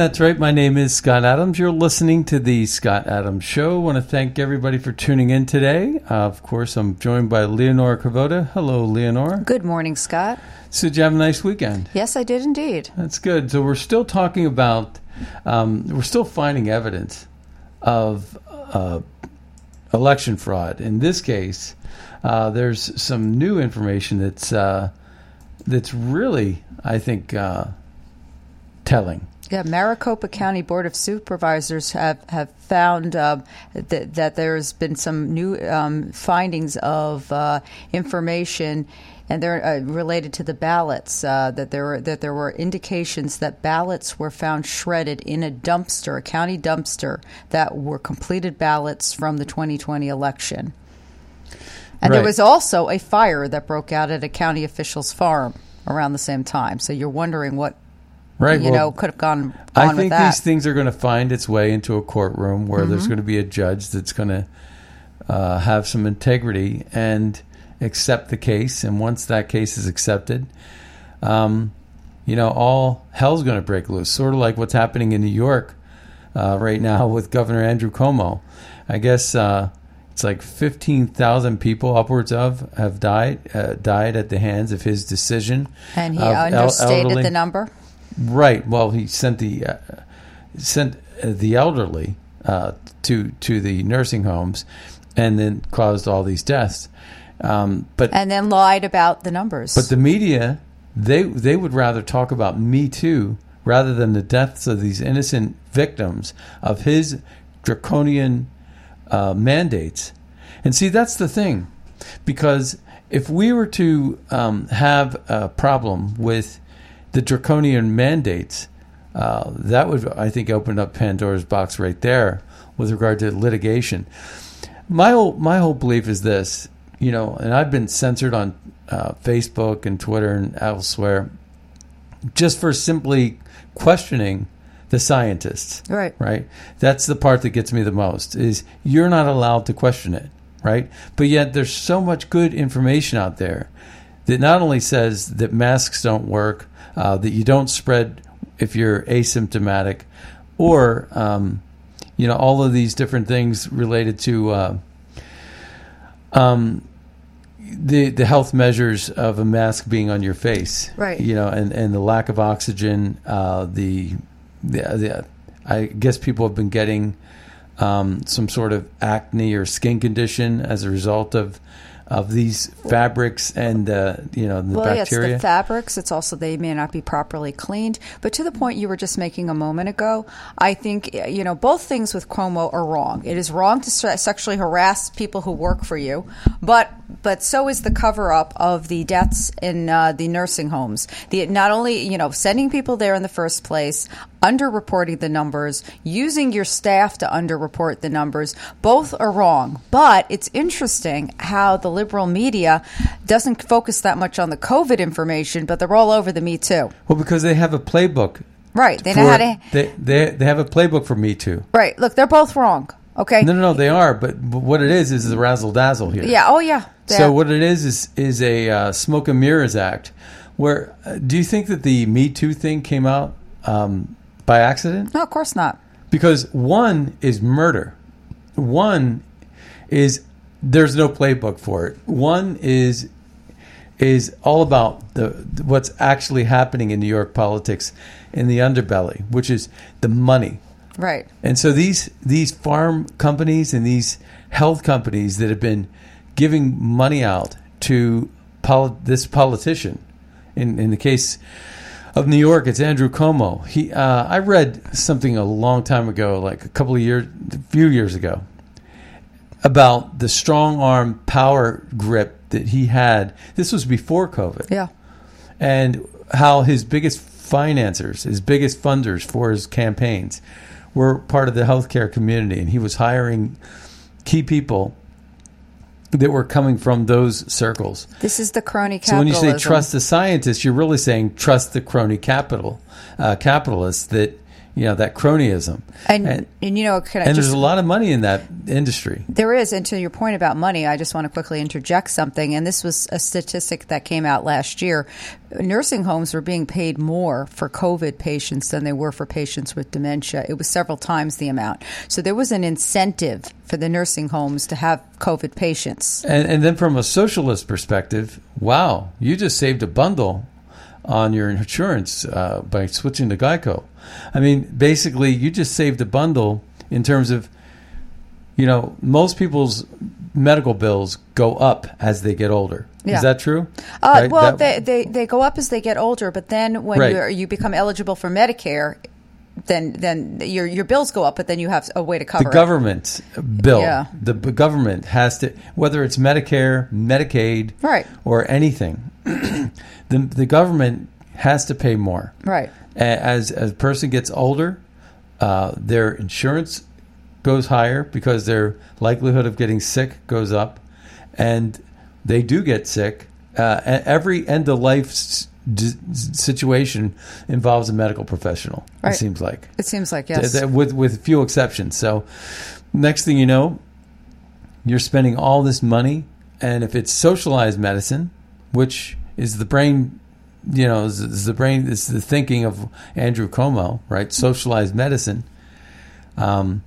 That's right. My name is Scott Adams. You're listening to the Scott Adams Show. I want to thank everybody for tuning in today. Uh, of course, I'm joined by Leonora Cavoda. Hello, Leonora. Good morning, Scott. So, did you have a nice weekend? Yes, I did indeed. That's good. So, we're still talking about, um, we're still finding evidence of uh, election fraud. In this case, uh, there's some new information that's uh, that's really, I think, uh, telling. Yeah, Maricopa County Board of Supervisors have have found uh, that that there's been some new um, findings of uh, information, and they're uh, related to the ballots. Uh, that there were that there were indications that ballots were found shredded in a dumpster, a county dumpster, that were completed ballots from the 2020 election. And there was also a fire that broke out at a county official's farm around the same time. So you're wondering what Right. you well, know could have gone on I think these things are going to find its way into a courtroom where there's Mm-hmm. going to be a judge that's going to uh, have some integrity and accept the case. And once that case is accepted, um, you know, all hell's going to break loose. Sort of like what's happening in New York uh, right now with Governor Andrew Cuomo. I guess uh, it's like 15,000 people, upwards of, have died uh, died at the hands of his decision. and he el- understated the number. Right. Well, he sent the uh, sent uh, the elderly uh, to to the nursing homes, and then caused all these deaths. Um, but and then lied about the numbers. but the media they they would rather talk about Me Too rather than the deaths of these innocent victims of his draconian uh, mandates. And see, that's the thing, because if we were to um, have a problem with the draconian mandates, uh, that would, I think, open up Pandora's box right there with regard to litigation. My whole my whole belief is this, you know, and I've been censored on uh, Facebook and Twitter and elsewhere just for simply questioning the scientists. Right. Right. That's the part that gets me the most is you're not allowed to question it. Right. But yet there's so much good information out there that not only says that masks don't work, uh, that you don't spread if you're asymptomatic, or um, you know all of these different things related to uh, um, the the health measures of a mask being on your face, Right. You know, and, and the lack of oxygen, uh, the, the the I guess people have been getting um, some sort of acne or skin condition as a result of of these fabrics and uh, you know the well, yeah, it's the fabrics. It's also they may not be properly cleaned. But to the point you were just making a moment ago, I think you know both things with Cuomo are wrong. It is wrong to sexually harass people who work for you, but but so is the cover up of the deaths in uh, the nursing homes. The not only you know sending people there in the first place. Underreporting the numbers, using your staff to underreport the numbers. Both are wrong. But it's interesting how the liberal media doesn't focus that much on the COVID information, but they're all over the Me Too. Well, because they have a playbook. Right. They know how to. They, they they have a playbook for Me Too. Right. Look, they're both wrong. Okay. No, no, no, they are. But, but what it is is the razzle dazzle here. Yeah. Oh, yeah. So what it is is is a uh, smoke and mirrors act. Where uh, do you think that the Me Too thing came out um, by accident? No, of course not. Because one is murder. One is there's no playbook for it. One is is all about the what's actually happening in New York politics in the underbelly, which is the money. Right. And so these these farm companies and these health companies that have been giving money out to poli- this politician, in in the case of New York, it's Andrew Cuomo. He uh, I read something a long time ago, like a couple of years, a few years ago, about the strong arm power grip that he had. This was before COVID Yeah. and how his biggest financiers, his biggest funders for his campaigns, were part of the healthcare community, and he was hiring key people that were coming from those circles. This is the crony So when you say trust the scientists, you're really saying trust the crony capital uh, capitalists that you know that cronyism. and, and, and, you know, can I and just there's a lot of money in that industry. There is, and to your point about money, I just want to quickly interject something. And this was a statistic that came out last year. Nursing homes were being paid more for COVID patients than they were for patients with dementia. It was several times the amount. So there was an incentive for the nursing homes to have COVID patients. And, and then from a socialist perspective, wow, you just saved a bundle on your insurance uh, by switching to Geico. I mean, basically, you just saved a bundle in terms of, you know, most people's medical bills go up as they get older. Yeah. Is that true? Uh, Right? well, That- they, they, they go up as they get older, but then when Right. you're, you become eligible for Medicare, then then your your bills go up, but then you have a way to cover the it. government bill, Yeah. the b- government has to, whether it's Medicare, Medicaid, Right. or anything, the the government has to pay more. Right. As as a person gets older, uh, their insurance goes higher because their likelihood of getting sick goes up, and they do get sick. Uh, every end of life d- situation involves a medical professional. Right. It seems like It seems like yes. th- with with few exceptions. So, next thing you know, you're spending all this money, and if it's socialized medicine, which is the brain, you know, is, the brain is the thinking of Andrew Cuomo, right? Socialized medicine. Um,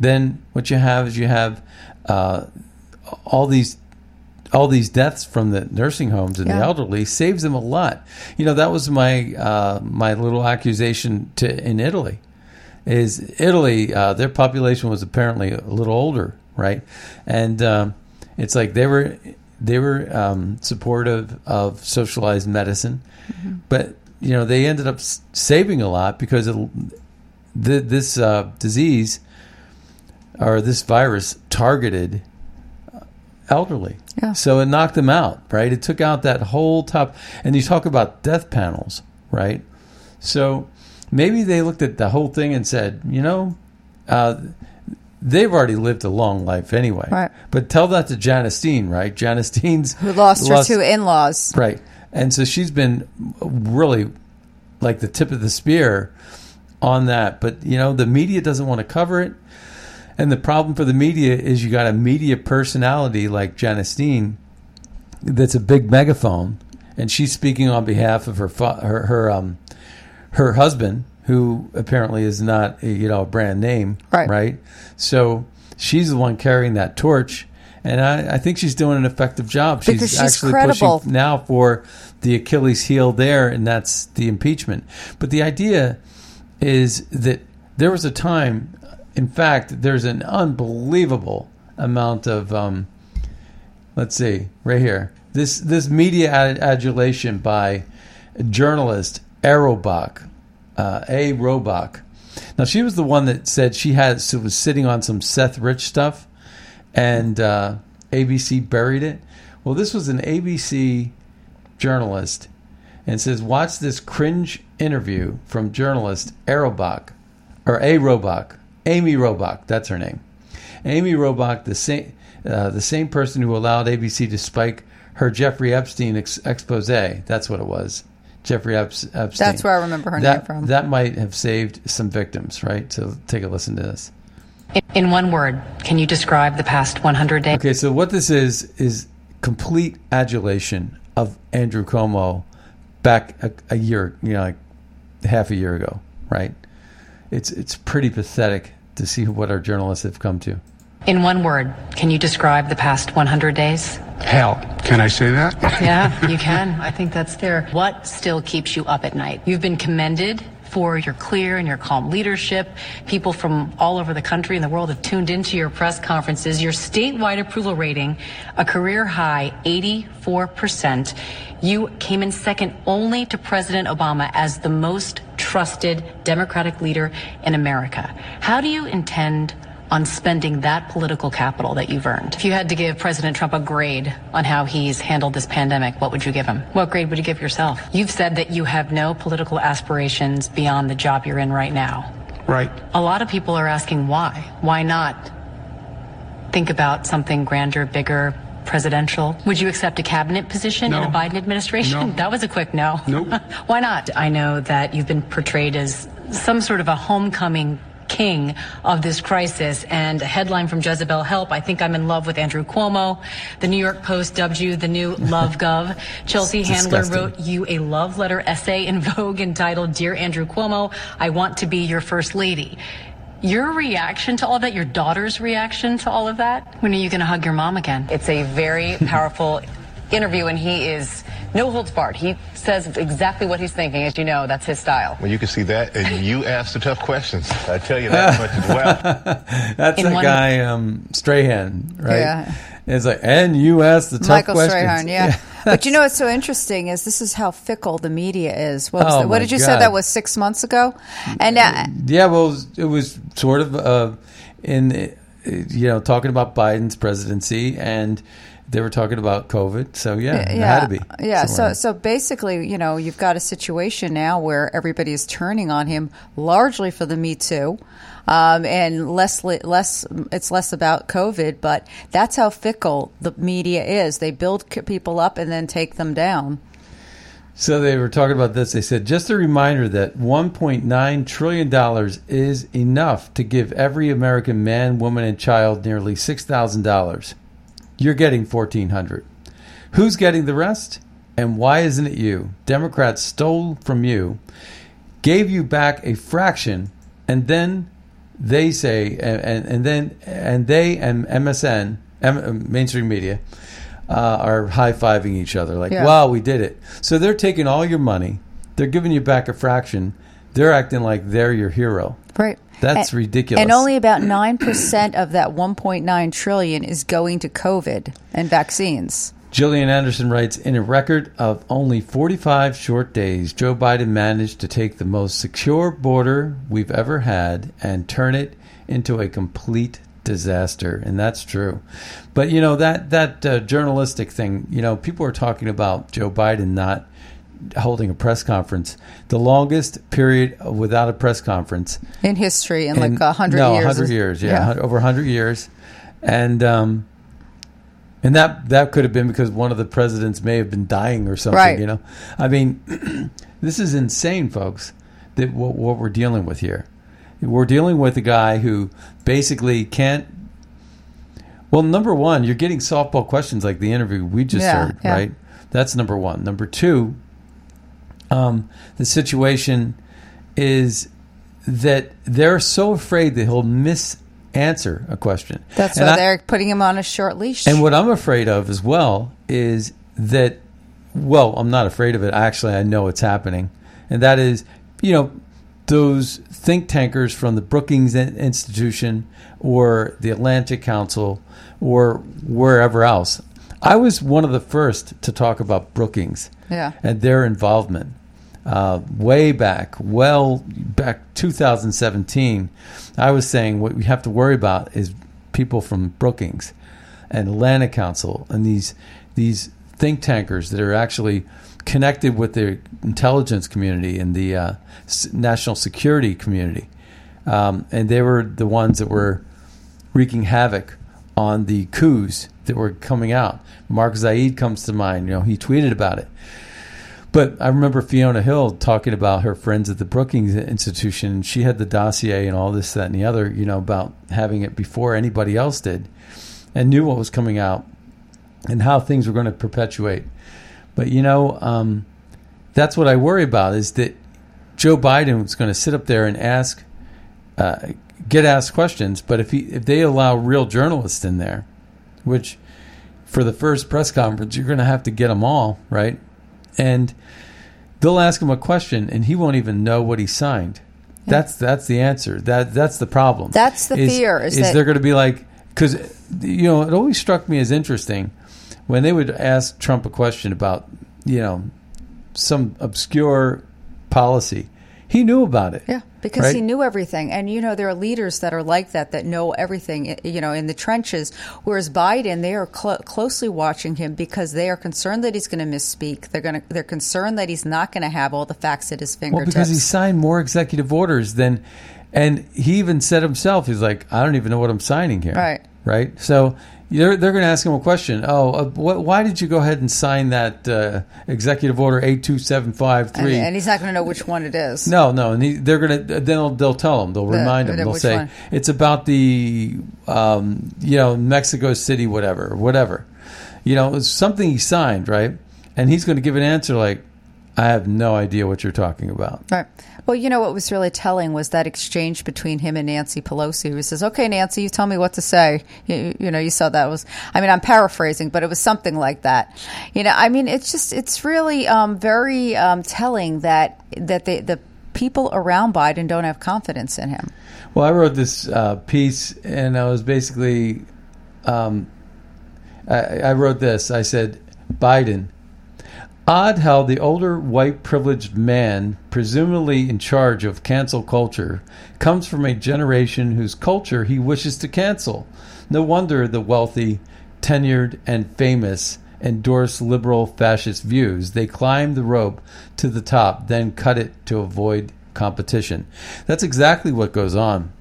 then what you have is you have uh, all these all these deaths from the nursing homes and the elderly saves them a lot. You know that was my uh, my little accusation to in Italy is Italy uh, their population was apparently a little older, right? And um, it's like they were they were um, supportive of socialized medicine, but you know they ended up saving a lot because th- this uh, disease or this virus targeted elderly. Yeah. So it knocked them out, right? It took out that whole top. And you talk about death panels, right? So maybe they looked at the whole thing and said, you know, uh, they've already lived a long life anyway. Right. But tell that to Janice Dean, right? Janice Dean's who lost her two in-laws. Right. And so she's been really like the tip of the spear on that. But, you know, the media doesn't want to cover it. And the problem for the media is you got a media personality like Janice Dean that's a big megaphone, and she's speaking on behalf of her her her um her husband, who apparently is not a, you know a brand name, Right. Right. So she's the one carrying that torch, and I, I think she's doing an effective job. Because she's actually credible. pushing now for the Achilles heel there, and that's the impeachment. But the idea is that there was a time, in fact, there's an unbelievable amount of, um, let's see, right here, this this media ad- adulation by journalist Arobach, uh, A. Robach. Now she was the one that said she had so was sitting on some Seth Rich stuff, and uh, ABC buried it. Well, this was an ABC journalist, and says, "Watch this cringe interview from journalist Arobach, or A. Robach, Amy Robach. That's her name. Amy Robach, the same uh, the same person who allowed ABC to spike her Jeffrey Epstein ex- expose. That's what it was. Jeffrey Epstein. That's where I remember her that, name from. That might have saved some victims, right? So take a listen to this. In, in one word, can you describe the past 100 days? Okay, so what this is is complete adulation of Andrew Cuomo back a, a year, you know, like half a year ago, right? It's it's pretty pathetic to see what our journalists have come to. In one word, can you describe the past 100 days? Hell. Can I say that? Yeah, you can. I think that's fair. What still keeps you up at night? You've been commended for your clear and your calm leadership. People from all over the country and the world have tuned into your press conferences. Your statewide approval rating, a career high 84%. You came in second only to President Obama as the most trusted Democratic leader in America. How do you intend on spending that political capital that you've earned. If you had to give President Trump a grade on how he's handled this pandemic, what would you give him? What grade would you give yourself? You've said that you have no political aspirations beyond the job you're in right now. Right. A lot of people are asking why. Why not think about something grander, bigger, presidential? Would you accept a cabinet position No. in the Biden administration? No. That was a quick no. Nope. Why not? I know that you've been portrayed as some sort of a homecoming king of this crisis and a headline from Jezebel Help, I think I'm in love with Andrew Cuomo. The New York Post dubbed you the new Love Gov. Chelsea It's Handler disgusting. wrote you a love letter essay in Vogue entitled Dear Andrew Cuomo, I want to be your first lady. Your reaction to all of that, your daughter's reaction to all of that, when are you going to hug your mom again? It's a very powerful interview, and he is no holds barred. He says exactly what he's thinking. As you know, that's his style. Well, you can see that, and you ask the tough questions. I tell you that much as well. That's In the one- guy um, Strahan, right? Yeah. It's like, and you asked the tough Michael questions. Strahan, yeah. but you know what's so interesting is this is how fickle the media is. What, was Oh, that? what did you say God. that was six months ago? And uh, Yeah, well, it was, it was sort of uh, in, uh, you know, talking about Biden's presidency, and they were talking about COVID. So yeah, it had to be. Yeah. somewhere. So so basically, you know, you've got a situation now where everybody is turning on him largely for the Me Too. Um, and less, less, it's less about COVID, but that's how fickle the media is. They build people up and then take them down. So they were talking about this. They said, just a reminder that $1.9 trillion is enough to give every American man, woman, and child nearly $6,000. You're getting 1400 Who's getting the rest? And why isn't it you? Democrats stole from you, gave you back a fraction, and then they say, and, and, and then, and they and MSN, M, mainstream media, uh, are high fiving each other like, Yeah. wow, we did it. So they're taking all your money, they're giving you back a fraction, they're acting like they're your hero. Right. That's And- ridiculous. And only about 9% of that 1.9 trillion is going to COVID and vaccines. Gillian Anderson writes In a record of only 45 short days, Joe Biden managed to take the most secure border we've ever had and turn it into a complete disaster. And that's true. But, you know, that, that uh, journalistic thing, you know, people are talking about Joe Biden not holding a press conference. The longest period without a press conference In history, in in- like a hundred no, years. 100 years, yeah, hun- over 100 years. And um and that that could have been because one of the presidents may have been dying or something, Right. you know. I mean, this is insane, folks. That what, what we're dealing with here. We're dealing with a guy who basically can't well, number one, you're getting softball questions like the interview we just Yeah, heard, yeah. right? That's number one. Number two, um, the situation is that they're so afraid that he'll misanswer a question. That's And why I- they're putting him on a short leash. And what I'm afraid of as well is that, well, I'm not afraid of it. Actually, I know it's happening. And that is, you know, those think tankers from the Brookings Institution or the Atlantic Council or wherever else. I was one of the first to talk about Brookings Yeah. and their involvement uh, way back, well back 2017. I was saying what we have to worry about is people from Brookings and Atlanta Council and these these think tankers that are actually connected with the intelligence community and the uh, national security community, um, and they were the ones that were wreaking havoc on the coups that were coming out. Mark Zaid comes to mind. You know, he tweeted about it. But I remember Fiona Hill talking about her friends at the Brookings Institution. She had the dossier and all this, that, and the other, you know, about having it before anybody else did and knew what was coming out and how things were going to perpetuate. But, you know, um, that's what I worry about is that Joe Biden was going to sit up there and ask, uh, get asked questions. But if he, if they allow real journalists in there, which for the first press conference, you're going to have to get them all, right? And they'll ask him a question, and he won't even know what he signed. That's that's the answer. That that's the problem. That's the fear, is that- they're going to be like because you know it always struck me as interesting when they would ask Trump a question about you know some obscure policy. He knew about it. Yeah, because right? he knew everything. And, you know, there are leaders that are like that, that know everything, you know, in the trenches. Whereas Biden, they are clo- closely watching him because they are concerned that he's going to misspeak. They're going to, they're concerned that he's not going to have all the facts at his fingertips. Well, because he signed more executive orders than, and he even said himself, he's like, I don't even know what I'm signing here. Right. Right. So they're they're going to ask him a question. Oh, uh, what, why did you go ahead and sign that uh, executive order eight two seven five and, three? and he's not going to know which one it is. No, no, and he, they're gonna. Then they'll, they'll tell him. They'll The- remind him. They'll say one? it's about the, um, you know, Mexico City, whatever, whatever. You know, it's something he signed, right? And he's going to give an answer like, "I have no idea what you're talking about." Right. Well, you know what was really telling was that exchange between him and Nancy Pelosi, who says, "Okay, Nancy, you tell me what to say." You, you know, you saw that was. I mean, I'm paraphrasing, but it was something like that. You know, I mean, it's just it's really um, very um, telling that that the the people around Biden don't have confidence in him. Well, I wrote this uh, piece, and I was basically, um, I, I wrote this. I said, Biden. Odd how the older white privileged man, presumably in charge of cancel culture, comes from a generation whose culture he wishes to cancel. No wonder the wealthy, tenured, and famous endorse liberal fascist views. They climb the rope to the top, then cut it to avoid competition. That's exactly what goes on.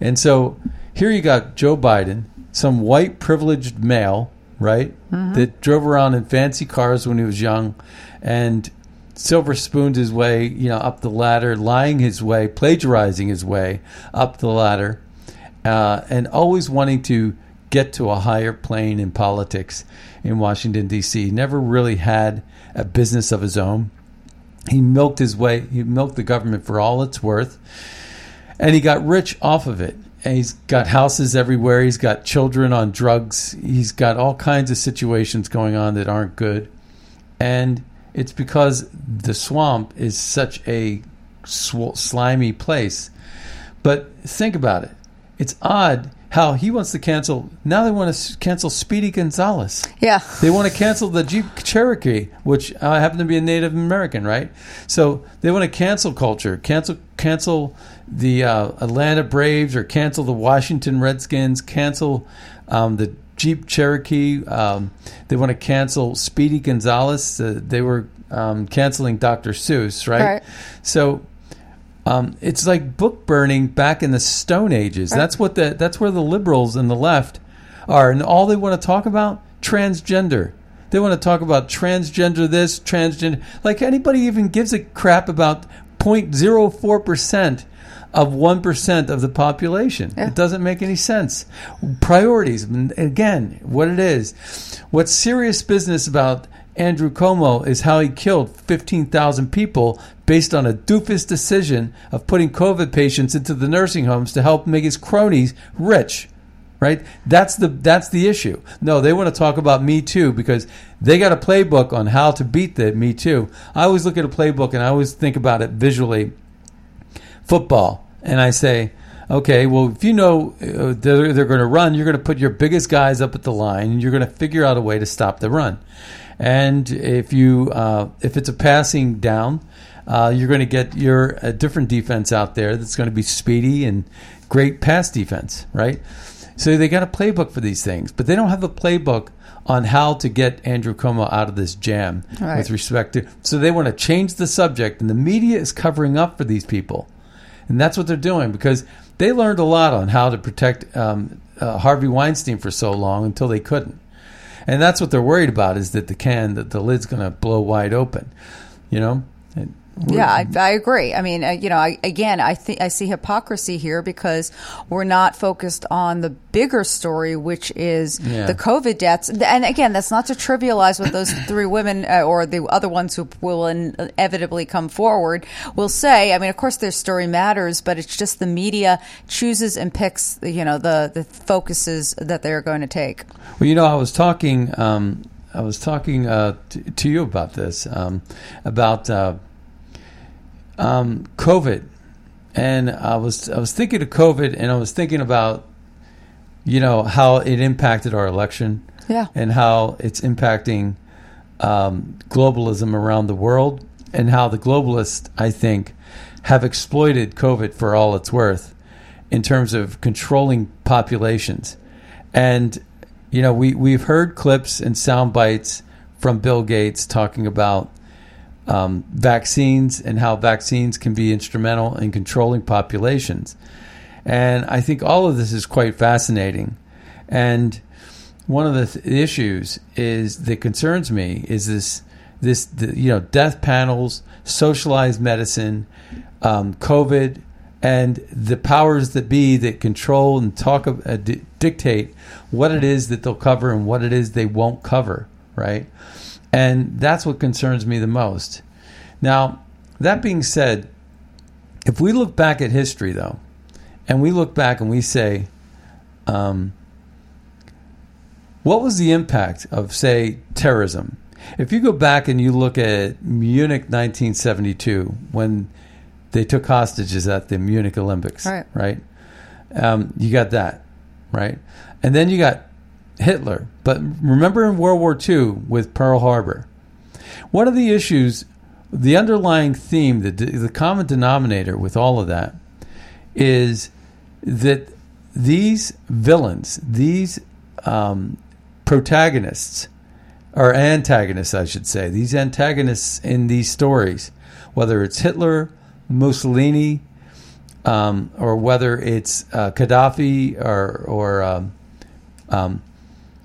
And so here you got Joe Biden, some white privileged male, right, that drove around in fancy cars when he was young and silver spooned his way, you know, up the ladder, lying his way, plagiarizing his way up the ladder, uh, and always wanting to get to a higher plane in politics in Washington D.C. Never really had a business of his own. He milked his way. He milked the government for all it's worth, and he got rich off of it. And he's got houses everywhere. He's got children on drugs. He's got all kinds of situations going on that aren't good, and it's because the swamp is such a sw- slimy place. But think about it. It's odd how he wants to cancel. Now they want to cancel Speedy Gonzalez. Yeah. They want to cancel the Jeep Cherokee, which uh, I happen to be a Native American, right? So they want to cancel culture, cancel cancel the uh, Atlanta Braves, or cancel the Washington Redskins, cancel um, the Jeep Cherokee. Um, they want to cancel Speedy Gonzalez. Uh, they were um, canceling Dr. Seuss, right? Right. So um, it's like book burning back in the Stone Ages. That's what the that's where the liberals and the left are, and all they want to talk about transgender. They want to talk about transgender this, transgender. Like anybody even gives a crap about 0.04 percent of one percent of the population. It doesn't make any sense. Priorities. Again, what it is. What's serious business about Andrew Cuomo is how he killed 15,000 people based on a doofus decision of putting COVID patients into the nursing homes to help make his cronies rich. Right? That's the that's the issue. No, they want to talk about Me Too because they got a playbook on how to beat the Me Too. I always look at a playbook and I always think about it visually. Football, and I say, okay, well, if you know uh, they're, they're going to run, you're going to put your biggest guys up at the line, and you're going to figure out a way to stop the run. And if you uh, if it's a passing down, uh, you're going to get your a different defense out there that's going to be speedy and great pass defense, right? So they got a playbook for these things, but they don't have a playbook on how to get Andrew Cuomo out of this jam Right. with respect to. So they want to change the subject, and the media is covering up for these people, and that's what they're doing because they learned a lot on how to protect um, uh, Harvey Weinstein for so long until they couldn't, and that's what they're worried about is that the can that the lid's going to blow wide open, you know. And Yeah, I, I agree. I mean, uh, you know, I, again, I think I see hypocrisy here because we're not focused on the bigger story, which is Yeah. the COVID deaths. And again, that's not to trivialize what those three women uh, or the other ones who will inevitably come forward will say. I mean, of course, their story matters, but it's just the media chooses and picks, you know, the the focuses that they're going to take. Well, you know, I was talking, um, I was talking uh, t- to you about this, um, about uh, um, COVID, and I was I was thinking of COVID, and I was thinking about, you know, how it impacted our election, Yeah. and how it's impacting um, globalism around the world, and how the globalists, I think, have exploited COVID for all it's worth in terms of controlling populations. And, you know, we, we've heard clips and sound bites from Bill Gates talking about um, vaccines and how vaccines can be instrumental in controlling populations. And I think all of this is quite fascinating. And one of the th- issues is that concerns me is this this the, you know death panels, socialized medicine, um, COVID, and the powers that be that control and talk of, uh, di- dictate what it is that they'll cover and what it is they won't cover, right? And that's what concerns me the most. Now, that being said, if we look back at history, though, and we look back and we say, um, what was the impact of, say, terrorism? If you go back and you look at Munich 1972, when they took hostages at the Munich Olympics, Right. right? Um, you got that, right? And then you got Hitler. But remember in World War II with Pearl Harbor, one of the issues, the underlying theme, the, the common denominator with all of that is that these villains, these um, protagonists, or antagonists, I should say, these antagonists in these stories, whether it's Hitler, Mussolini, um, or whether it's uh, Gaddafi, or or um, um,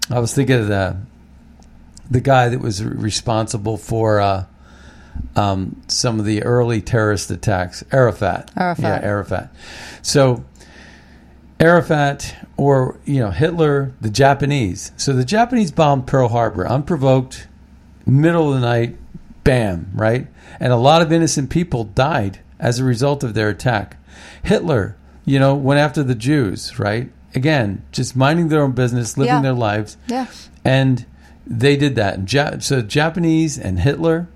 I was thinking of the the guy that was responsible for uh, um, some of the early terrorist attacks, Arafat. Arafat. Yeah, Arafat. So Arafat or you know Hitler, the Japanese. So the Japanese bombed Pearl Harbor unprovoked, middle of the night, bam, right? And a lot of innocent people died as a result of their attack. Hitler, you know, went after the Jews, right? Again, just minding their own business, living Yeah. their lives. Yeah. And they did that. Ja- so Japanese and Hitler.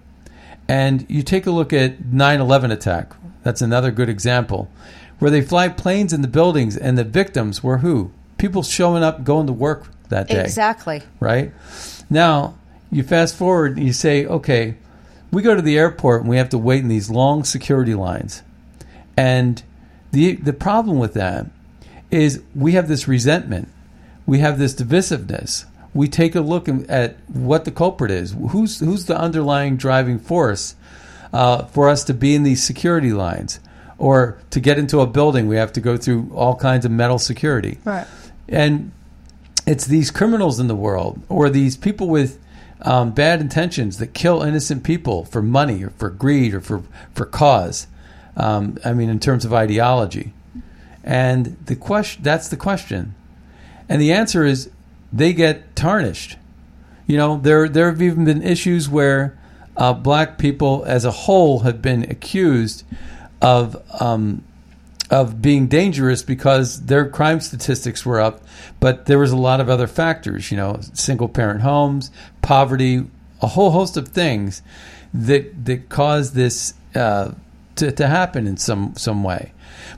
And you take a look at 9/11 attack. That's another good example where they fly planes in the buildings and the victims were who? People showing up going to work that day Exactly. right? Now, you fast forward and you say, okay, we go to the airport and we have to wait in these long security lines. And the the problem with that is we have this resentment. We have this divisiveness. We take a look at what the culprit is. Who's who's the underlying driving force uh, for us to be in these security lines, or to get into a building, we have to go through all kinds of metal security Right. and it's these criminals in the world or these people with um, bad intentions that kill innocent people for money or for greed or for for cause. Um, I mean, in terms of ideology, and the question that's the question, and the answer is they get tarnished. You know, there there have even been issues where uh, black people as a whole have been accused of um, of being dangerous because their crime statistics were up, but there was a lot of other factors, you know, single parent homes, poverty, a whole host of things that that caused this uh, to to happen in some some way.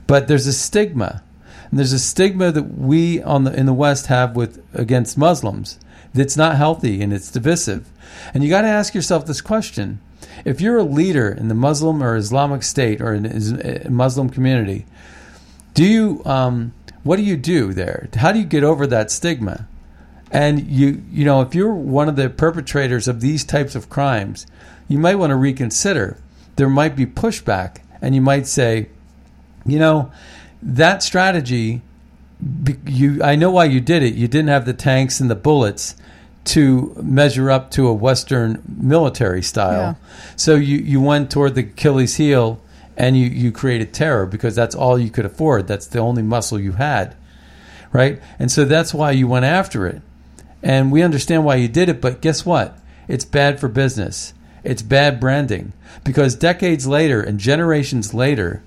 But there's a stigma, and there's a stigma that we on the in the West have with against Muslims that's not healthy and it's divisive. And you got to ask yourself this question: If you're a leader in the Muslim or Islamic State or in a Muslim community, do you um, what do you do there? How do you get over that stigma? And you, you know, if you're one of the perpetrators of these types of crimes, you might want to reconsider. There might be pushback, and you might say, you know, that strategy. You, I know why you did it. You didn't have the tanks and the bullets to measure up to a Western military style. Yeah. So you, you went toward the Achilles heel and you, you created terror because that's all you could afford. That's the only muscle you had. Right? And so that's why you went after it. And we understand why you did it, but guess what? It's bad for business. It's bad branding because decades later and generations later,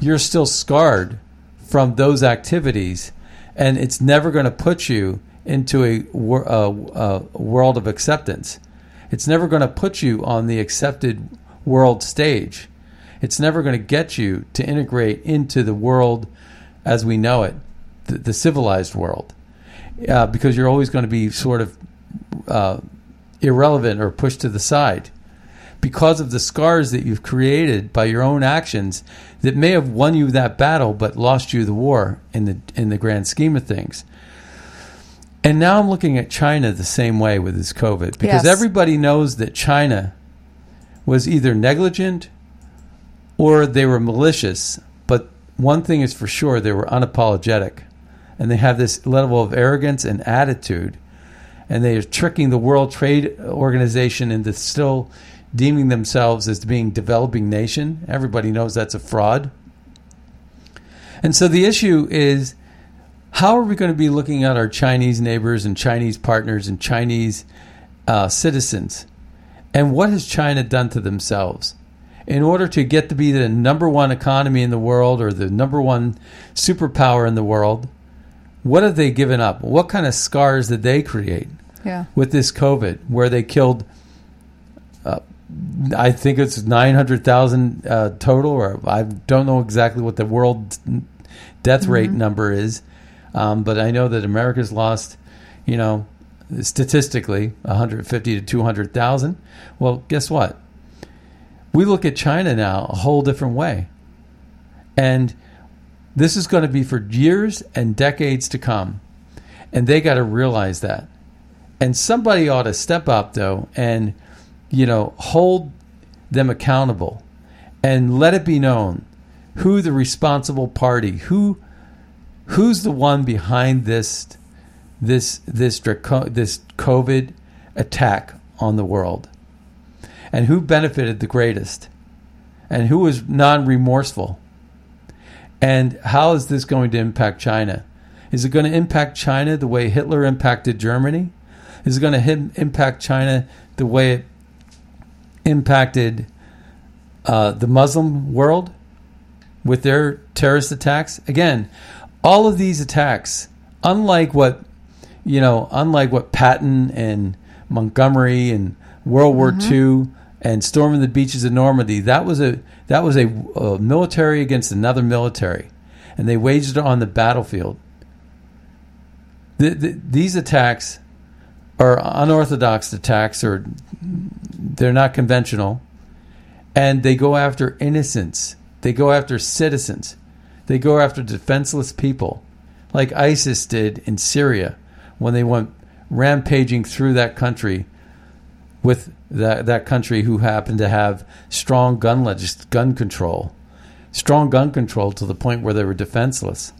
you're still scarred from those activities, and it's never going to put you into a, a, a world of acceptance. It's never going to put you on the accepted world stage. It's never going to get you to integrate into the world as we know it, the, the civilized world, uh, because you're always going to be sort of uh, irrelevant or pushed to the side because of the scars that you've created by your own actions that may have won you that battle but lost you the war in the in the grand scheme of things. And now I'm looking at China the same way with this COVID because Yes. everybody knows that China was either negligent or they were malicious. But one thing is for sure, they were unapologetic. And they have this level of arrogance and attitude. And they are tricking the World Trade Organization into still deeming themselves as being developing nation. Everybody knows that's a fraud. And so the issue is how are we going to be looking at our Chinese neighbors and Chinese partners and Chinese uh, citizens? And what has China done to themselves? In order to get to be the number one economy in the world or the number one superpower in the world, what have they given up? What kind of scars did they create Yeah. with this COVID, where they killed, I think it's 900,000 uh, total, or I don't know exactly what the world death rate number is, um, but I know that America's lost, you know, statistically 150 to 200,000. Well, guess what? We look at China now a whole different way. And this is going to be for years and decades to come. And they got to realize that. And somebody ought to step up, though, and, you know, hold them accountable and let it be known who the responsible party, who who's the one behind this this this this COVID attack on the world, and who benefited the greatest, and who was non-remorseful, and how is this going to impact China? Is it going to impact China the way Hitler impacted Germany? Is it going to impact China the way it impacted uh, the Muslim world with their terrorist attacks? Again, all of these attacks, unlike what you know, unlike what Patton and Montgomery and World War II and storming the beaches of Normandy, that was a that was a, a military against another military, and they waged it on the battlefield. The, the, these attacks are unorthodox attacks, or they're not conventional, and they go after innocents. They go after citizens. They go after defenseless people, like ISIS did in Syria when they went rampaging through that country with that that country who happened to have strong gun legis- gun control, strong gun control to the point where they were defenseless,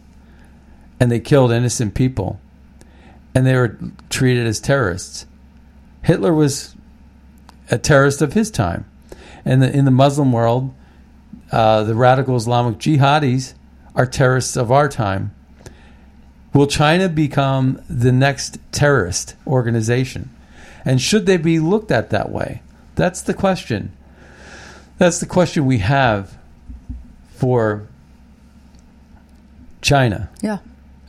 and they killed innocent people, and they were treated as terrorists. Hitler was a terrorist of his time, and the, in the Muslim world, uh, the radical Islamic jihadis are terrorists of our time. Will China become the next terrorist organization? And should they be looked at that way? That's the question. That's the question we have for China. Yeah.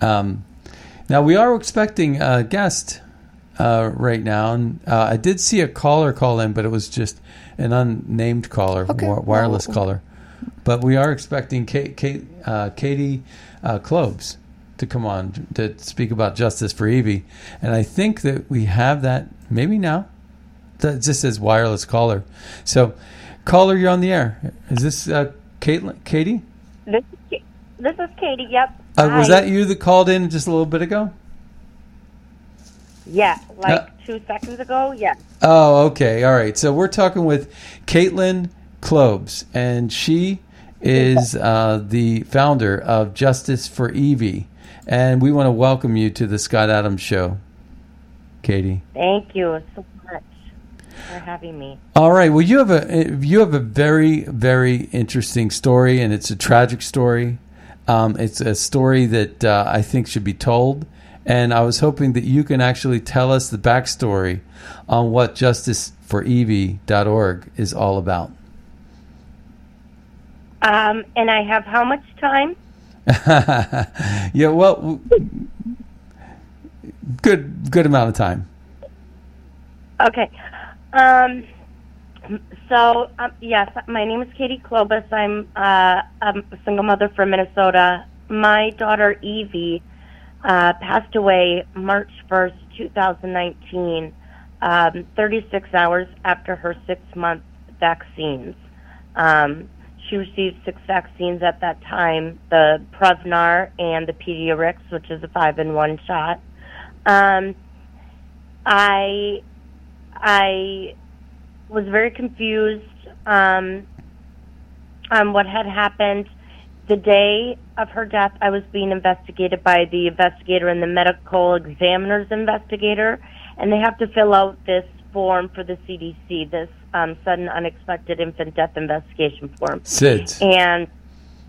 Um, now we are expecting a guest uh, right now, and uh, I did see a caller call in, but it was just an unnamed caller, Okay. wi- wireless Well- caller. But we are expecting Kate, Kate, uh, Katie uh, Klobes to come on to speak about justice for Evie, and I think that we have that maybe now. That just says wireless caller. So, caller, you're on the air. Is this uh, Caitlin, Katie? This is, this is Katie. Yep. Uh, was that you that called in just a little bit ago? Yeah, like Uh, two seconds ago. Yeah. Oh, okay. All right. So we're talking with Caitlin Klobes, and she is uh, the founder of Justice for Evie. And we want to welcome you to the Scott Adams Show, Katie. Thank you so much for having me. All right. Well, you have a you have a very very interesting story, and it's a tragic story. Um, it's a story that uh, I think should be told, and I was hoping that you can actually tell us the backstory on what JusticeForEvee.org is all about. Um, and I have how much time? yeah. Well, good good amount of time. Okay. Um, so, um, yes, my name is Katie Clobes. I'm, uh, a single mother from Minnesota. My daughter, Evee, uh, passed away March 1st, 2019, um, 36 hours after her six month vaccines. Um, she received six vaccines at that time the Prevnar and the Pediarix, which is a five in one shot. Um, I I was very confused um, on what had happened. The day of her death, I was being investigated by the investigator and the medical examiner's investigator, and they have to fill out this form for the CDC, this um, sudden unexpected infant death investigation form. SIDS. And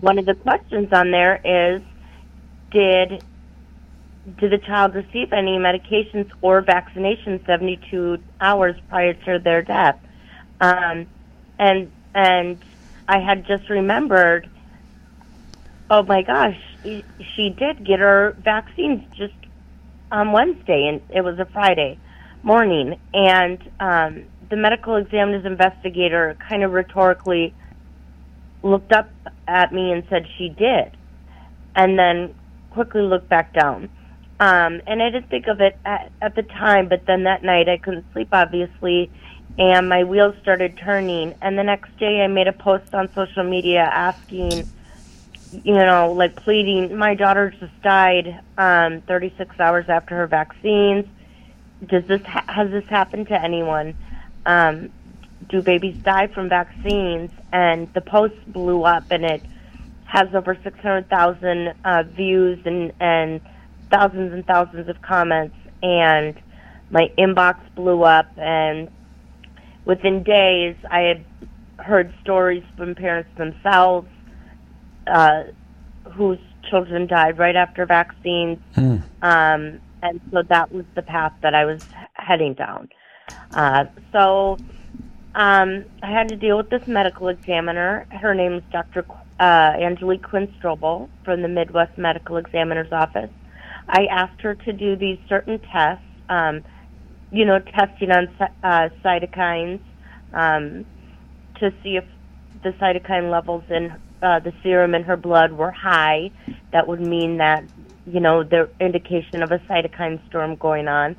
one of the questions on there is, did did the child receive any medications or vaccinations 72 hours prior to their death? Um, and and I had just remembered, oh my gosh, she- did get her vaccines just on Wednesday, and it was a Friday morning. And um, the medical examiner's investigator kind of rhetorically looked up at me and said she did, and then quickly looked back down. Um, and I didn't think of it at, at the time, but then that night I couldn't sleep, obviously, and my wheels started turning. And the next day I made a post on social media asking, you know, like pleading, my daughter just died um, 36 hours after her vaccines. Does this ha- has this happened to anyone? Um, do babies die from vaccines? And the post blew up, and it has over 600,000 uh, views and and thousands and thousands of comments. And my inbox blew up, and within days, I had heard stories from parents themselves uh, whose children died right after vaccines. Um, and so that was the path that I was heading down. Uh, so um, I had to deal with this medical examiner. Her name is Dr. Uh, Angelique Quinn Strobl from the Midwest Medical Examiner's Office. I asked her to do these certain tests, um, you know, testing on uh, cytokines um, to see if the cytokine levels in uh, the serum in her blood were high. That would mean that, you know, the indication of a cytokine storm going on,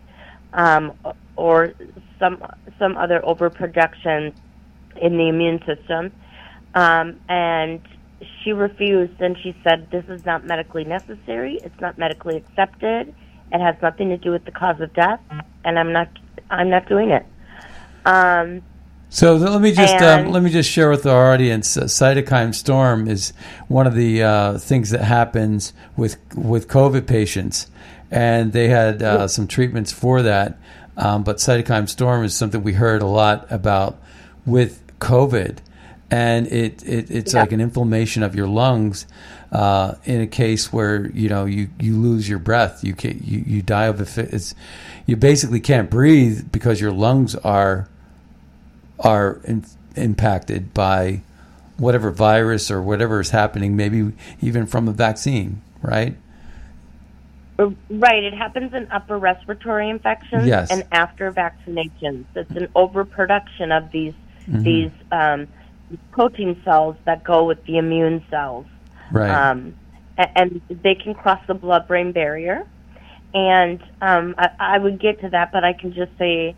um, or some some other overproduction in the immune system. Um, and she refused, and she said, "This is not medically necessary. It's not medically accepted. It has nothing to do with the cause of death, and I'm not I'm not doing it." Um, So let me just um, let me just share with our audience. Uh, cytokine storm is one of the uh, things that happens with with COVID patients, and they had uh, some treatments for that. Um, but cytokine storm is something we heard a lot about with COVID, and it, it it's like an inflammation of your lungs. Uh, in a case where you know you, you lose your breath, you can you, you die of it. It's you basically can't breathe because your lungs are are in, impacted by whatever virus or whatever is happening, maybe even from a vaccine, right? Right. It happens in upper respiratory infections Yes. and after vaccinations. It's an overproduction of these Mm-hmm. these um, protein cells that go with the immune cells, Right. um, and they can cross the blood-brain barrier. And um, I, I would get to that, but I can just say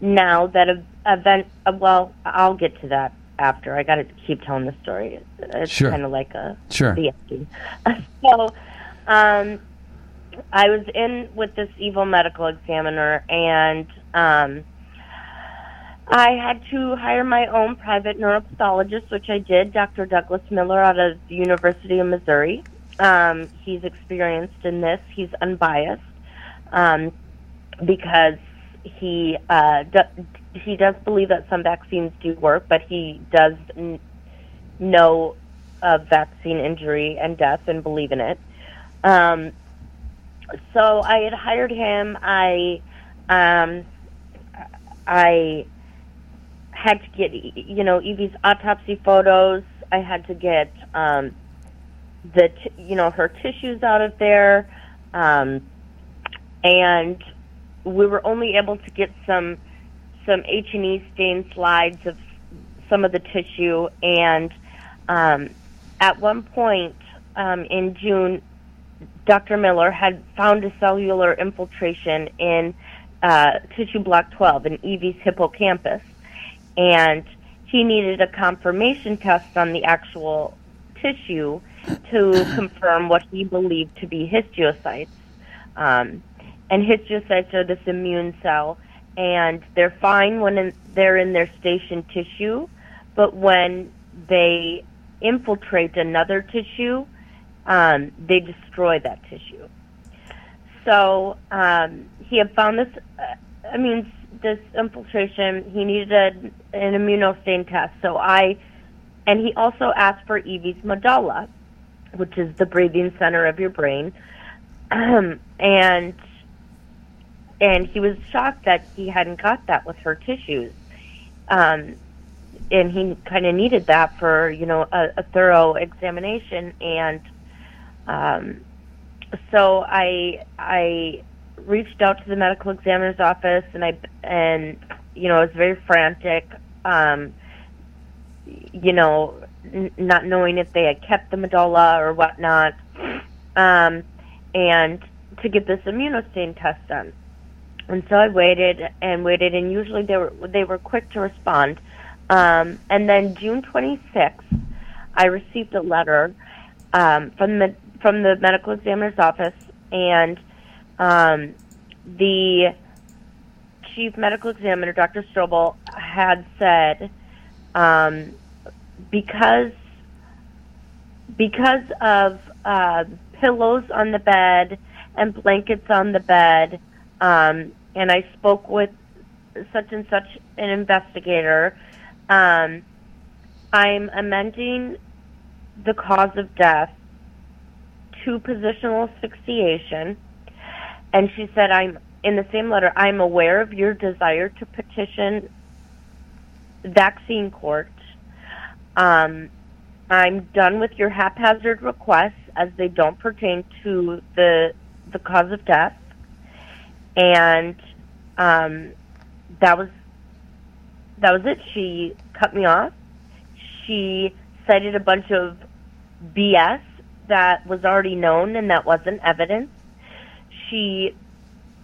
now that a, event. Uh, well, I'll get to that after. I got to keep telling the story. It's Sure. kind of like a Sure. BFD. so, um, I was in with this evil medical examiner, and um, I had to hire my own private neuropathologist, which I did, Dr. Douglas Miller out of the University of Missouri. Um, he's experienced in this. He's unbiased um, because he uh, he does believe that some vaccines do work, but he does n- know of vaccine injury and death and believe in it. Um, so I had hired him. I um, I had to get you know Evee's autopsy photos. I had to get um, the t- you know her tissues out of there, um, and we were only able to get some some H and E stain slides of some of the tissue, and um, at one point um, in June, Dr. Miller had found a cellular infiltration in uh, tissue block 12 in Evee's hippocampus, and he needed a confirmation test on the actual tissue to confirm what he believed to be histiocytes. Um, and histiocytes are this immune cell, and they're fine when in, they're in their station tissue, but when they infiltrate another tissue, um, they destroy that tissue. So um, he had found this. Uh, I mean, this infiltration. He needed a, an immunostain test. So I, and he also asked for Evee's medulla, which is the breathing center of your brain, um, and and he was shocked that he hadn't got that with her tissues. Um, and he kind of needed that for you know a, a thorough examination and um, so I I reached out to the medical examiner's office and I and you know I was very frantic um, you know n- not knowing if they had kept the medulla or whatnot um, and to get this immunostain test done. And so I waited and waited and usually they were they were quick to respond. Um, and then June 26th, I received a letter um, from the from the medical examiner's office, and um, the chief medical examiner, Dr. Strobl, had said um, because because of uh, pillows on the bed and blankets on the bed, um, and I spoke with such and such an investigator um, I'm amending the cause of death to positional asphyxiation. And she said, I'm in the same letter, I'm aware of your desire to petition vaccine court. Um, I'm done with your haphazard requests as they don't pertain to the the cause of death. And um, that was that was it. She cut me off. She cited a bunch of BS that was already known and that wasn't evidence. She,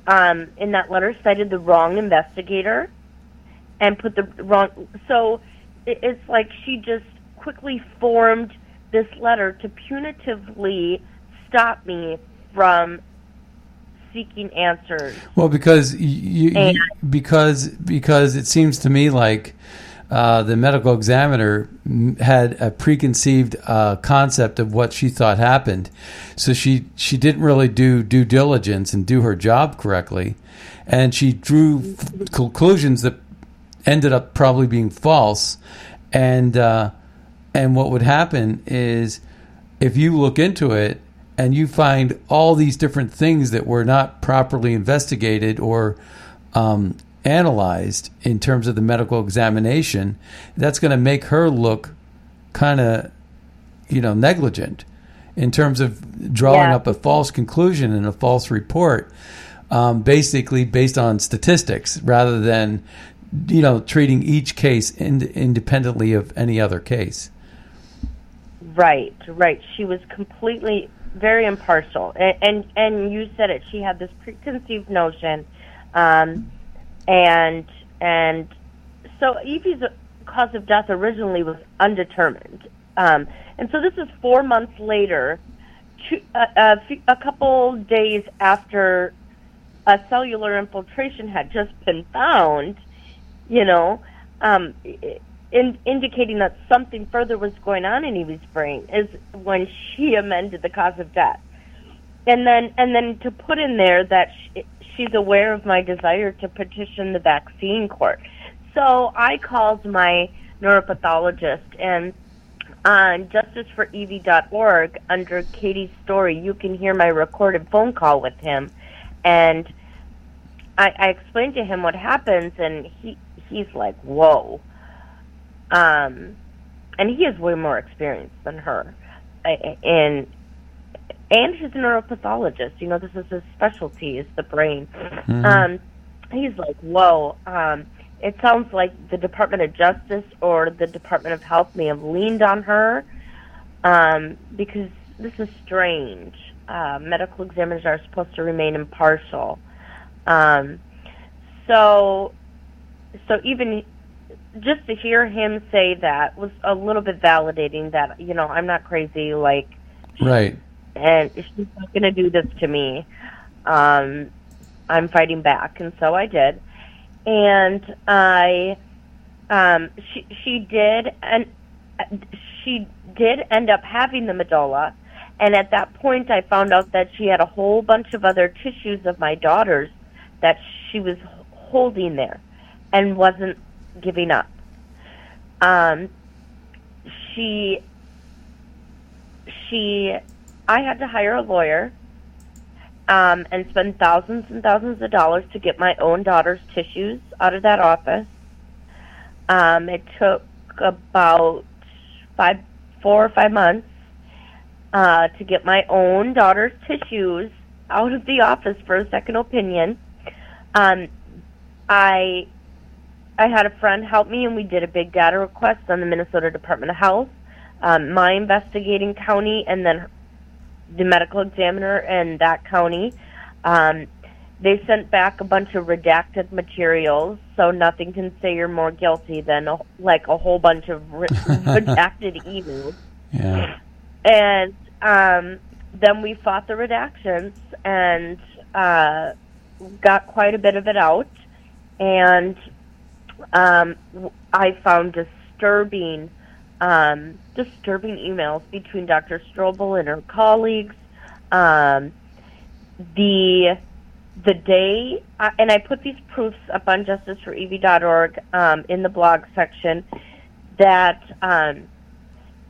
um, in that letter, cited the wrong investigator and put the wrong. So it's like she just quickly formed this letter to punitively stop me from seeking answers. Well, because you, you because because it seems to me like uh, the medical examiner had a preconceived uh, concept of what she thought happened, so she she didn't really do due diligence and do her job correctly, and she drew f- conclusions that ended up probably being false, and uh, and what would happen is if you look into it and you find all these different things that were not properly investigated or um, analyzed in terms of the medical examination, that's going to make her look kind of, you know, negligent in terms of drawing Yeah. up a false conclusion and a false report, um, basically based on statistics rather than, you know, treating each case ind- independently of any other case. Right, right. She was completely very impartial, and and, and you said it. She had this preconceived notion, um, and and so Evee's cause of death originally was undetermined, um, and so this is four months later two, uh, a, a couple days after a cellular infiltration had just been found, you know, um, in, indicating that something further was going on in Evee's brain, is when she amended the cause of death, and then and then to put in there that she, she's aware of my desire to petition the vaccine court. So I called my neuropathologist and on justiceforevee.org under Katie's story, you can hear my recorded phone call with him, and I, I explained to him what happens, and he he's like, "Whoa," um, and he has way more experience than her, and and he's a neuropathologist. You know, this is his specialty is the brain. Mm-hmm. Um, he's like, "Whoa." Um, it sounds like the Department of Justice or the Department of Health may have leaned on her um, because this is strange. Uh, medical examiners are supposed to remain impartial. Um, so, so even just to hear him say that was a little bit validating. That you know, I'm not crazy. Like, right? And she's not going to do this to me. Um, I'm fighting back, and so I did and I um, she she did and she did end up having the medulla. And at that point, I found out that she had a whole bunch of other tissues of my daughter's that she was holding there and wasn't giving up. Um, she, she, I had to hire a lawyer um, and spend thousands and thousands of dollars to get my own daughter's tissues out of that office. Um, it took about five, four or five months uh, to get my own daughter's tissues out of the office for a second opinion. Um, I I had a friend help me, and we did a big data request on the Minnesota Department of Health, um, my investigating county, and then the medical examiner in that county. Um, they sent back a bunch of redacted materials, so nothing can say you're more guilty than a, like a whole bunch of re- redacted emails. Yeah. And um, then we fought the redactions and uh, got quite a bit of it out. And um, I found disturbing um, disturbing emails between Dr. Strobl and her colleagues. Um, the the day, uh, and I put these proofs up on justiceforevee.org um, in the blog section, that um,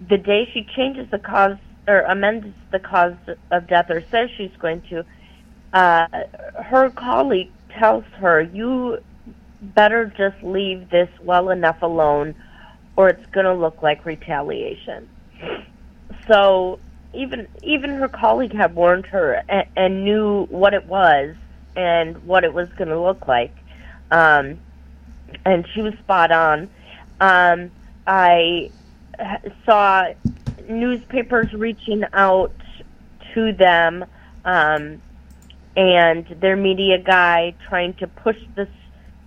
the day she changes the cause or amends the cause of death or says she's going to, uh, her colleague tells her, you better just leave this well enough alone or it's going to look like retaliation. So even even her colleague had warned her and, and knew what it was and what it was going to look like, um, and she was spot on. Um, I saw newspapers reaching out to them um, and their media guy trying to push this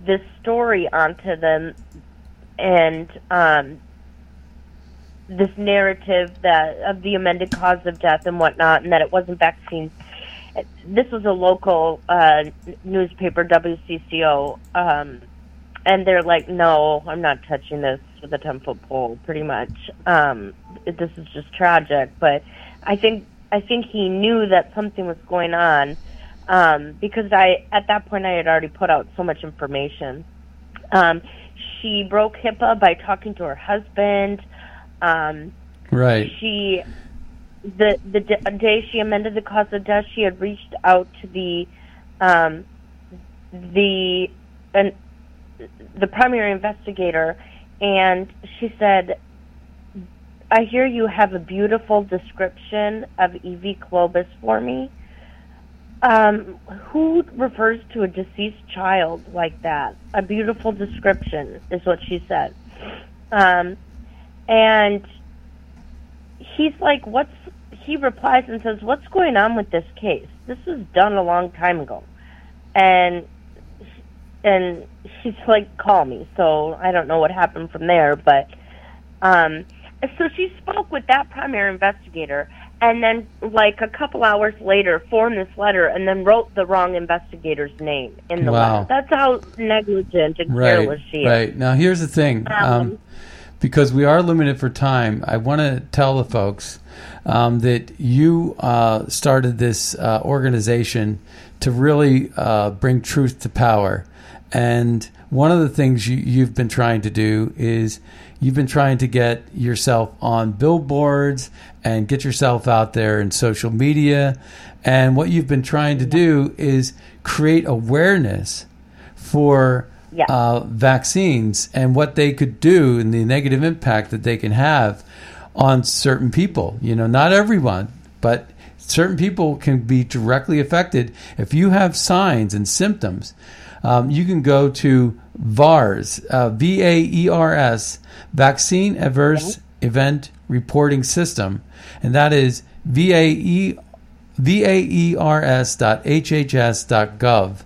this story onto them and um, this narrative that of the amended cause of death and whatnot, and that it wasn't vaccines. This was a local uh, newspaper, WCCO, um, and they're like, "No, I'm not touching this with a ten foot pole." Pretty much, um, this is just tragic. But I think I think he knew that something was going on um, because I at that point I had already put out so much information. Um, she broke HIPAA by talking to her husband. Um, right. She the the day she amended the cause of death, she had reached out to the um, the and the primary investigator, and she said, "I hear you have a beautiful description of Evee Clobes for me." Um, who refers to a deceased child like that? A beautiful description is what she said. Um, and he's like, "What's?" He replies and says, "What's going on with this case? This was done a long time ago." And and she's like, "Call me." So I don't know what happened from there, but um, so she spoke with that primary investigator and then like a couple hours later formed this letter and then wrote the wrong investigator's name in the Wow. letter. That's how negligent and right, careless she is. right. Now here's the thing, um, because we are limited for time. I want to tell the folks um, that you uh, started this uh, organization to really uh, bring truth to power, and one of the things you, you've been trying to do is you've been trying to get yourself on billboards and get yourself out there in social media. And what you've been trying to do is create awareness for Yeah. uh, vaccines and what they could do and the negative impact that they can have on certain people. You know, not everyone, but certain people can be directly affected. If you have signs and symptoms, um, you can go to VAERS, uh, V A E R S, Vaccine Adverse Event Reporting System, and that is V A E V A E R S dot HHS dot gov.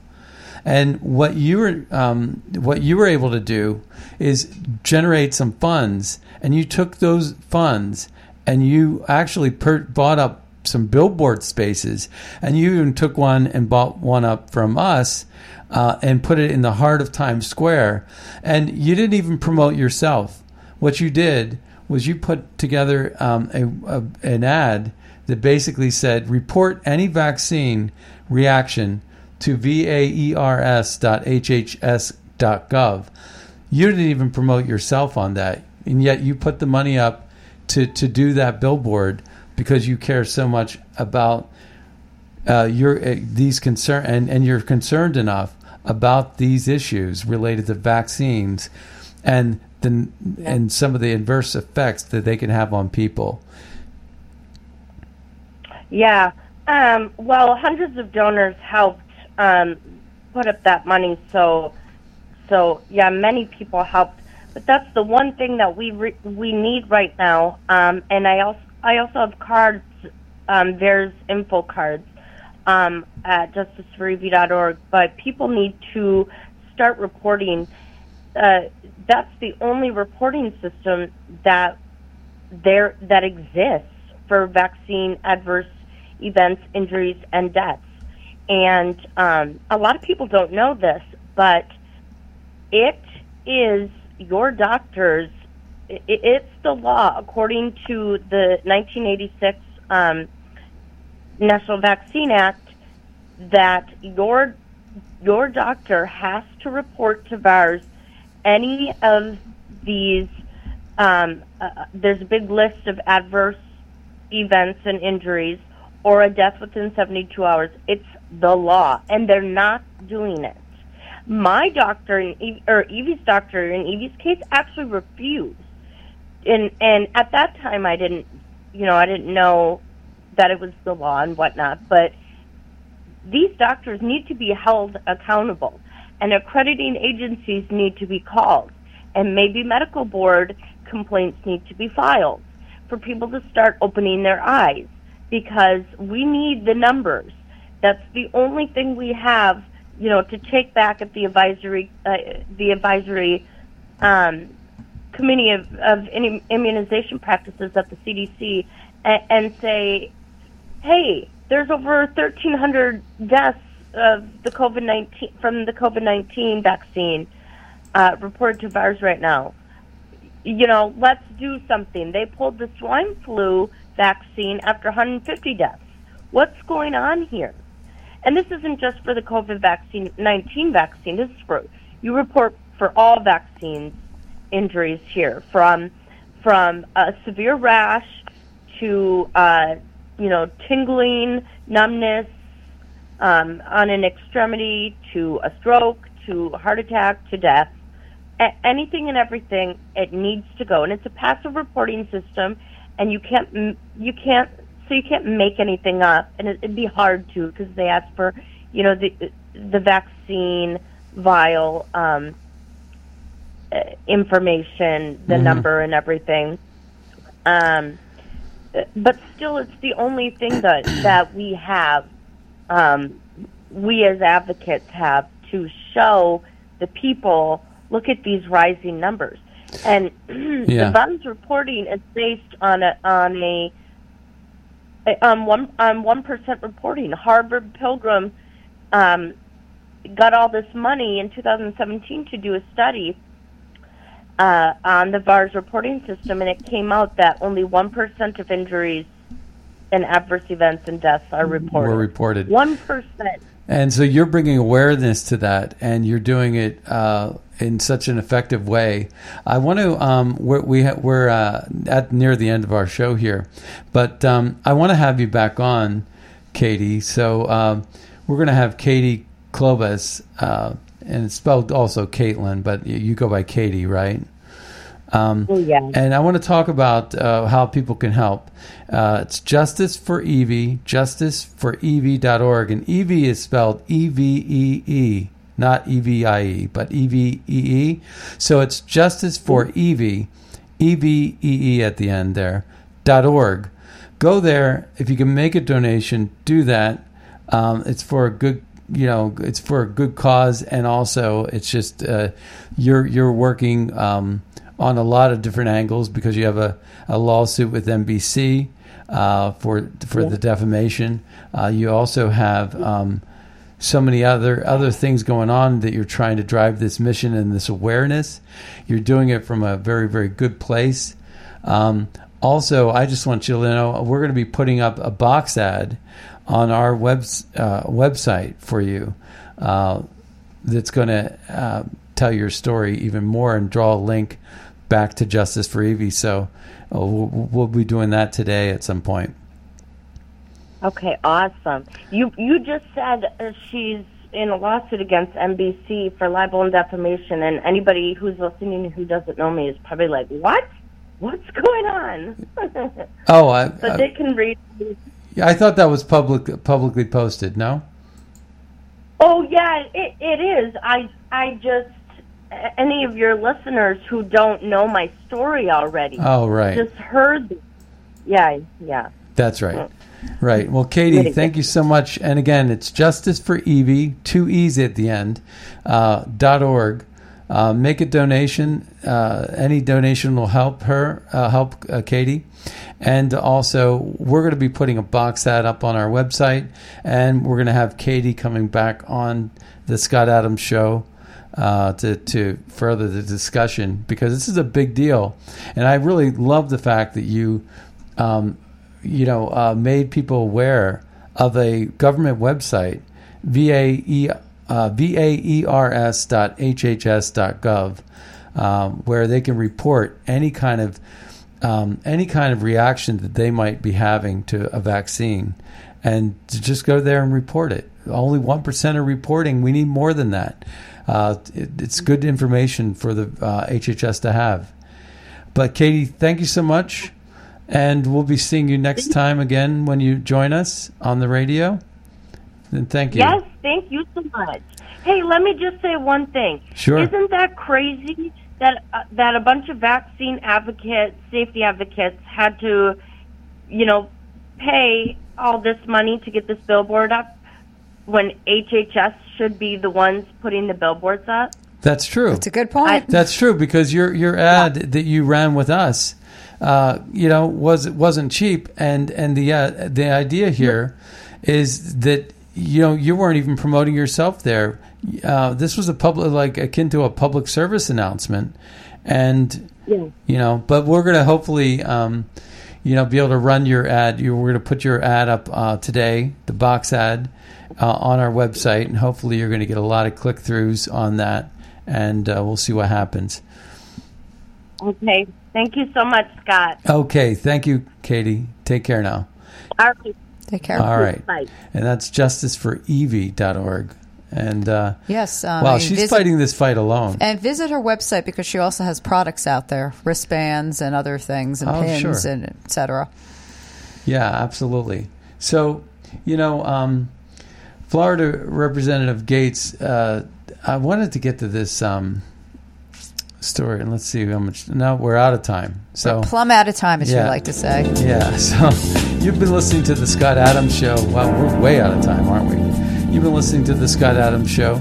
And what you were um, what you were able to do is generate some funds, and you took those funds and you actually per- bought up some billboard spaces, and you even took one and bought one up from us uh, and put it in the heart of Times Square. And you didn't even promote yourself. What you did was you put together um, a, a, an ad that basically said, "Report any vaccine reaction to vaers.hhs.gov." You didn't even promote yourself on that, and yet you put the money up to to do that billboard because you care so much about uh, your uh, these concern and, and you're concerned enough about these issues related to vaccines and the and some of the adverse effects that they can have on people. Yeah. Um, well, hundreds of donors helped um, put up that money. So, so yeah, many people helped. But that's the one thing that we re- we need right now. Um, and I also I also have cards. Um, there's info cards um, at justiceforevee.org. But people need to start reporting. Uh, that's the only reporting system that there that exists for vaccine adverse events, injuries, and deaths. And um, a lot of people don't know this, but it is your doctor's. It's the law according to the 1986 um, National Vaccine Act that your your doctor has to report to VAERS any of these. Um, uh, there's a big list of adverse events and injuries or a death within 72 hours. It's the law, and they're not doing it. My doctor, Eve- or Evee's doctor in Evee's case, actually refused. And and at that time, I didn't, you know, I didn't know that it was the law and whatnot. But these doctors need to be held accountable, and accrediting agencies need to be called, and maybe medical board complaints need to be filed for people to start opening their eyes because we need the numbers. That's the only thing we have, you know, to take back at the advisory, uh, the advisory um, committee of, of Immu- immunization practices at the CDC, and, and say, hey, there's over 1,300 deaths of the COVID 19 from the COVID 19 vaccine uh, reported to VAERS right now. You know, let's do something. They pulled the swine flu vaccine after 150 deaths. What's going on here? And this isn't just for the COVID vaccine 19 vaccine. This is for you report for all vaccines injuries here from from a severe rash to uh, you know tingling, numbness um, on an extremity to a stroke to a heart attack to death. A- anything and everything it needs to go, and it's a passive reporting system, and you can't you can't so you can't make anything up, and it, it'd be hard to because they ask for you know the the vaccine vial um, uh, information, the Mhm. number, and everything. Um, but still, it's the only thing that that we have, um, we as advocates have to show the people. Look at these rising numbers, and Yeah. the VAERS reporting is based on a on a um, one on one percent reporting. Harvard Pilgrim um, got all this money in 2017 to do a study uh, on the VAERS reporting system, and it came out that only one percent of injuries and adverse events and deaths are reported. Were reported. One percent. And so you're bringing awareness to that, and you're doing it uh, in such an effective way. I want to. Um, we're we ha- we're uh, at near the end of our show here, but um, I want to have you back on, Katie. So um, we're going to have Katie Clobes, uh, and it's spelled also Caitlin, but you- go by Katie, right? Um, Oh, yeah. And I want to talk about uh, how people can help. Uh, it's Justice for Evee, justiceforevee.org. And Evee is spelled E V E E, not E V I E, but E V E E. So it's Justice for Evee, E V E E at the end there, dot org. Go there. If you can make a donation, do that. Um, it's for a good you know it's for a good cause and also it's just uh, you're you're working um, on a lot of different angles because you have a, a lawsuit with NBC uh, for for the defamation. Uh, you also have um, so many other other things going on that you're trying to drive this mission and this awareness. You're doing it from a very very good place. Um, also, I just want you to know we're going to be putting up a box ad on our web uh, website for you. Uh, that's going to uh, tell your story even more and draw a link back to Justice for Evee. So uh, we'll, we'll be doing that today at some point. Okay, awesome. You you just said uh, she's in a lawsuit against NBC for libel and defamation, and anybody who's listening who doesn't know me is probably like, "What? What's going on?" Oh, I, but I, they can read. I thought that was public publicly posted. No. Oh yeah, it it is. I I just any of your listeners who don't know my story already. Oh, right. Just heard. The, yeah, yeah. That's right. Right. Well, Katie, thank you so much. And again, it's Justice for Evee, two E's at the end, uh, dot org. Uh, make a donation. Uh, any donation will help her, uh, help uh, Katie. And also, we're going to be putting a box ad up on our website, and we're going to have Katie coming back on the Scott Adams Show uh, to to further the discussion because this is a big deal, and I really love the fact that you, um, you know, uh, made people aware of a government website, VAE uh, VAERS dot HHS dot gov, um, where they can report any kind of um, any kind of reaction that they might be having to a vaccine, and to just go there and report it. Only one percent are reporting. We need more than that. Uh, it, it's good information for the uh, HHS to have. But Katie, thank you so much, and we'll be seeing you next time again when you join us on the radio. And thank you. Yes, thank you so much. Hey, let me just say one thing. Sure. Isn't that crazy that uh, that a bunch of vaccine advocates, safety advocates, had to, you know, pay all this money to get this billboard up when HHS should be the ones putting the billboards up? That's true. That's a good point. That's true because your your ad that you ran with us, uh, you know, was wasn't cheap, and and the uh, the idea here is that you know you weren't even promoting yourself there. Uh, this was a public like akin to a public service announcement, and Yeah. you know, but we're going to hopefully. Um, you know, be able to run your ad. You, we're going to put your ad up uh, today, the box ad, uh, on our website, and hopefully you're going to get a lot of click throughs on that, and uh, we'll see what happens. Okay. Thank you so much, Scott. Okay, thank you, Katie. Take care now. All right. Take care. All right, Bye. and that's justiceforevee.org. And uh, Yes. Um, wow, she's visit- fighting this fight alone. And visit her website because she also has products out there, wristbands and other things, and Oh, pins sure. and et cetera. Yeah, absolutely. So, you know, um, Florida Representative Gaetz, uh, I wanted to get to this um, story, and let's see how much. No, we're out of time. So, Plumb out of time, as Yeah. you like to say. yeah. So, you've been listening to the Scott Adams Show. Well, we're way out of time, aren't we? You've been listening to the Scott Adams Show,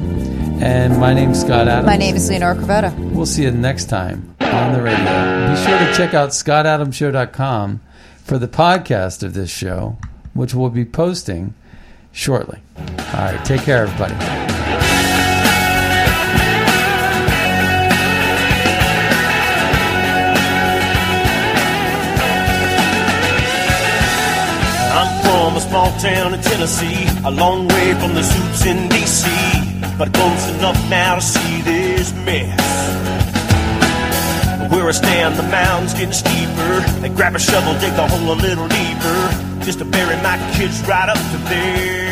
and my name's Scott Adams. My name is Leonora Cravetta. We'll see you next time on the radio. Be sure to check out scottadamshow.com for the podcast of this show, which we'll be posting shortly. All right, take care, everybody. From a small town in Tennessee, a long way from the suits in D.C. But close enough now to see this mess. Where I stand, the mound's getting steeper. They grab a shovel, dig the hole a little deeper, just to bury my kids right up to their neck.